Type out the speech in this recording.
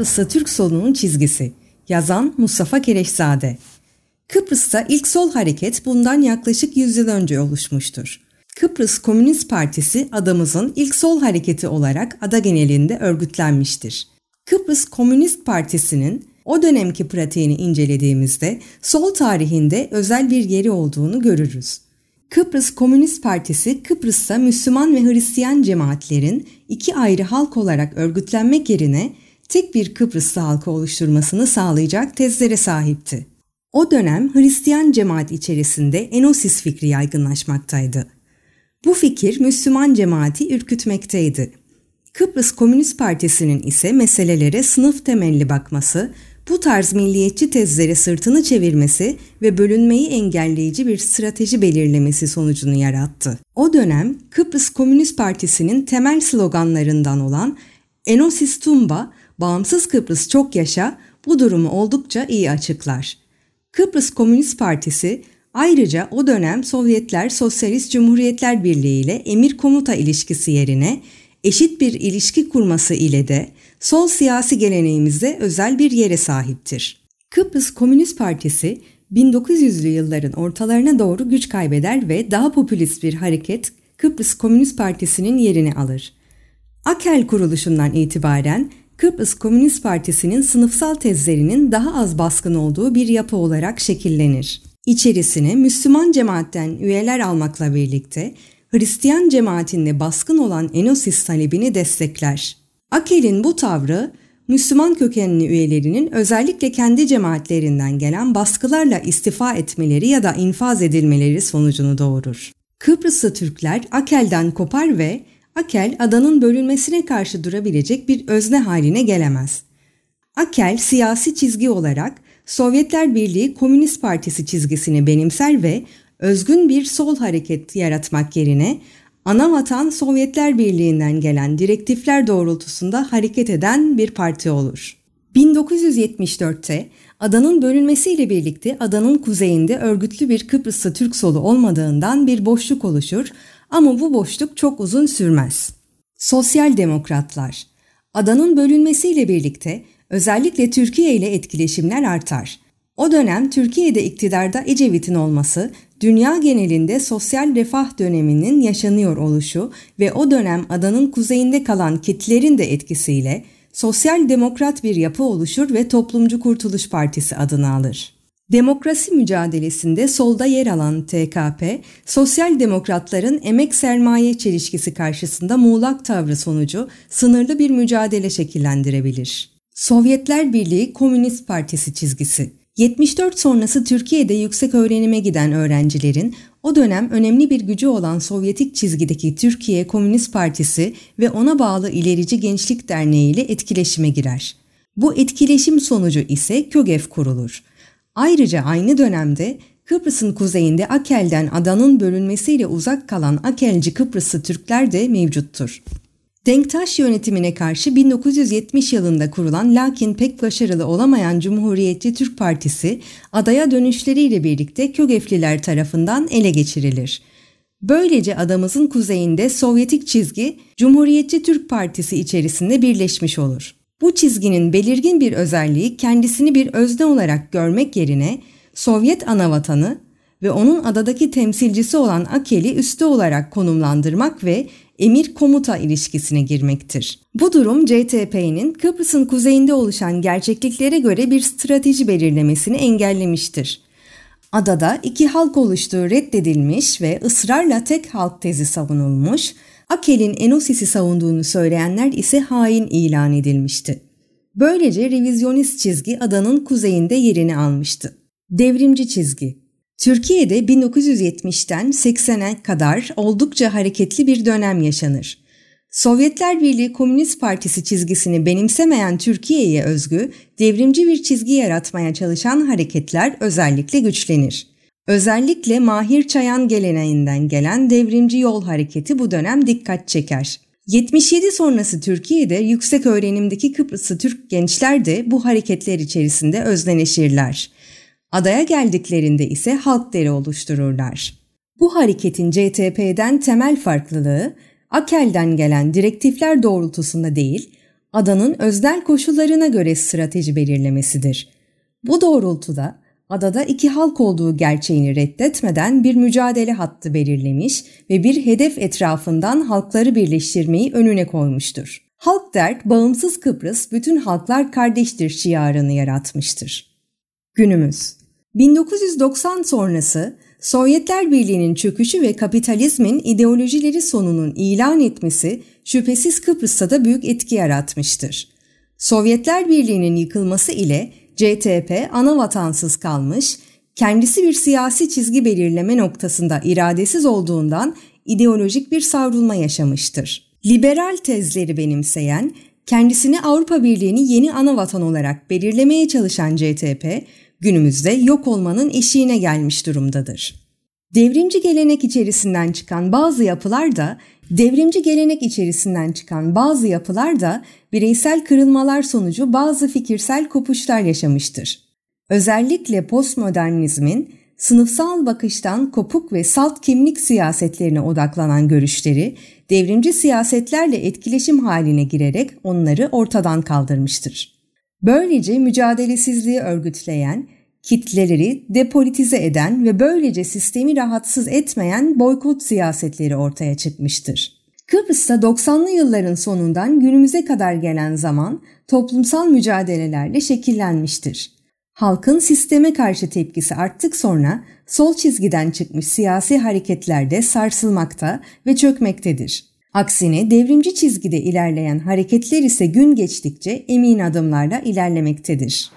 Kıbrıs'ta Türk solunun çizgisi. Yazan Mustafa Kereşzade. Kıbrıs'ta ilk sol hareket bundan yaklaşık 100 yıl önce oluşmuştur. Kıbrıs Komünist Partisi adamızın ilk sol hareketi olarak ada genelinde örgütlenmiştir. Kıbrıs Komünist Partisi'nin o dönemki pratiğini incelediğimizde sol tarihinde özel bir yeri olduğunu görürüz. Kıbrıs Komünist Partisi Kıbrıs'ta Müslüman ve Hristiyan cemaatlerin iki ayrı halk olarak örgütlenmek yerine tek bir Kıbrıslı halkı oluşturmasını sağlayacak tezlere sahipti. O dönem Hristiyan cemaat içerisinde enosis fikri yaygınlaşmaktaydı. Bu fikir Müslüman cemaati ürkütmekteydi. Kıbrıs Komünist Partisi'nin ise meselelere sınıf temelli bakması, bu tarz milliyetçi tezlere sırtını çevirmesi ve bölünmeyi engelleyici bir strateji belirlemesi sonucunu yarattı. O dönem Kıbrıs Komünist Partisi'nin temel sloganlarından olan Enosis Tumba, Bağımsız Kıbrıs çok yaşa bu durumu oldukça iyi açıklar. Kıbrıs Komünist Partisi ayrıca o dönem Sovyetler Sosyalist Cumhuriyetler Birliği ile emir komuta ilişkisi yerine eşit bir ilişki kurması ile de sol siyasi geleneğimizde özel bir yere sahiptir. Kıbrıs Komünist Partisi 1900'lü yılların ortalarına doğru güç kaybeder ve daha popülist bir hareket Kıbrıs Komünist Partisi'nin yerini alır. Akel kuruluşundan itibaren Kıbrıs Komünist Partisi'nin sınıfsal tezlerinin daha az baskın olduğu bir yapı olarak şekillenir. İçerisine Müslüman cemaatten üyeler almakla birlikte Hristiyan cemaatinde baskın olan Enosis talebini destekler. Akel'in bu tavrı Müslüman kökenli üyelerinin özellikle kendi cemaatlerinden gelen baskılarla istifa etmeleri ya da infaz edilmeleri sonucunu doğurur. Kıbrıslı Türkler Akel'den kopar ve Akel adanın bölünmesine karşı durabilecek bir özne haline gelemez. Akel siyasi çizgi olarak Sovyetler Birliği Komünist Partisi çizgisini benimser ve özgün bir sol hareket yaratmak yerine ana vatan Sovyetler Birliği'nden gelen direktifler doğrultusunda hareket eden bir parti olur. 1974'te adanın bölünmesiyle birlikte adanın kuzeyinde örgütlü bir Kıbrıslı Türk solu olmadığından bir boşluk oluşur ama bu boşluk çok uzun sürmez. Sosyal demokratlar Adanın bölünmesiyle birlikte özellikle Türkiye ile etkileşimler artar. O dönem Türkiye'de iktidarda Ecevit'in olması, dünya genelinde sosyal refah döneminin yaşanıyor oluşu ve o dönem adanın kuzeyinde kalan kitlerin de etkisiyle sosyal demokrat bir yapı oluşur ve Toplumcu Kurtuluş Partisi adını alır. Demokrasi mücadelesinde solda yer alan TKP, sosyal demokratların emek sermaye çelişkisi karşısında muğlak tavrı sonucu sınırlı bir mücadele şekillendirebilir. Sovyetler Birliği Komünist Partisi çizgisi 74 sonrası Türkiye'de yüksek öğrenime giden öğrencilerin o dönem önemli bir gücü olan Sovyetik çizgideki Türkiye Komünist Partisi ve ona bağlı İlerici Gençlik Derneği ile etkileşime girer. Bu etkileşim sonucu ise KÖGEF kurulur. Ayrıca aynı dönemde Kıbrıs'ın kuzeyinde Akel'den adanın bölünmesiyle uzak kalan Akelci Kıbrıslı Türkler de mevcuttur. Denktaş yönetimine karşı 1970 yılında kurulan lakin pek başarılı olamayan Cumhuriyetçi Türk Partisi adaya dönüşleriyle birlikte Kögefliler tarafından ele geçirilir. Böylece adamızın kuzeyinde Sovyetik çizgi Cumhuriyetçi Türk Partisi içerisinde birleşmiş olur. Bu çizginin belirgin bir özelliği kendisini bir özne olarak görmek yerine Sovyet anavatanı ve onun adadaki temsilcisi olan Akel'i üste olarak konumlandırmak ve emir komuta ilişkisine girmektir. Bu durum CTP'nin Kıbrıs'ın kuzeyinde oluşan gerçekliklere göre bir strateji belirlemesini engellemiştir. Adada iki halk oluştuğu reddedilmiş ve ısrarla tek halk tezi savunulmuş, Akel'in Enosis'i savunduğunu söyleyenler ise hain ilan edilmişti. Böylece revizyonist çizgi adanın kuzeyinde yerini almıştı. Devrimci çizgi Türkiye'de 1970'ten 80'e kadar oldukça hareketli bir dönem yaşanır. Sovyetler Birliği Komünist Partisi çizgisini benimsemeyen Türkiye'ye özgü devrimci bir çizgi yaratmaya çalışan hareketler özellikle güçlenir. Özellikle Mahir Çayan geleneğinden gelen devrimci yol hareketi bu dönem dikkat çeker. 77 sonrası Türkiye'de yüksek öğrenimdeki Kıbrıslı Türk gençler de bu hareketler içerisinde özneneşirler. Adaya geldiklerinde ise halk deri oluştururlar. Bu hareketin CTP'den temel farklılığı, Akel'den gelen direktifler doğrultusunda değil, adanın öznel koşullarına göre strateji belirlemesidir. Bu doğrultuda adada iki halk olduğu gerçeğini reddetmeden bir mücadele hattı belirlemiş ve bir hedef etrafından halkları birleştirmeyi önüne koymuştur. Halk dert, bağımsız Kıbrıs, bütün halklar kardeştir şiarını yaratmıştır. Günümüz 1990 sonrası Sovyetler Birliği'nin çöküşü ve kapitalizmin ideolojileri sonunun ilan etmesi şüphesiz Kıbrıs'ta da büyük etki yaratmıştır. Sovyetler Birliği'nin yıkılması ile CTP ana vatansız kalmış, kendisi bir siyasi çizgi belirleme noktasında iradesiz olduğundan ideolojik bir savrulma yaşamıştır. Liberal tezleri benimseyen, kendisini Avrupa Birliği'ni yeni ana vatan olarak belirlemeye çalışan CTP, günümüzde yok olmanın eşiğine gelmiş durumdadır. Devrimci gelenek içerisinden çıkan bazı yapılar da devrimci gelenek içerisinden çıkan bazı yapılar da bireysel kırılmalar sonucu bazı fikirsel kopuşlar yaşamıştır. Özellikle postmodernizmin sınıfsal bakıştan kopuk ve salt kimlik siyasetlerine odaklanan görüşleri devrimci siyasetlerle etkileşim haline girerek onları ortadan kaldırmıştır. Böylece mücadelesizliği örgütleyen, kitleleri depolitize eden ve böylece sistemi rahatsız etmeyen boykot siyasetleri ortaya çıkmıştır. Kıbrıs'ta 90'lı yılların sonundan günümüze kadar gelen zaman toplumsal mücadelelerle şekillenmiştir. Halkın sisteme karşı tepkisi arttık sonra sol çizgiden çıkmış siyasi hareketlerde sarsılmakta ve çökmektedir. Aksine devrimci çizgide ilerleyen hareketler ise gün geçtikçe emin adımlarla ilerlemektedir.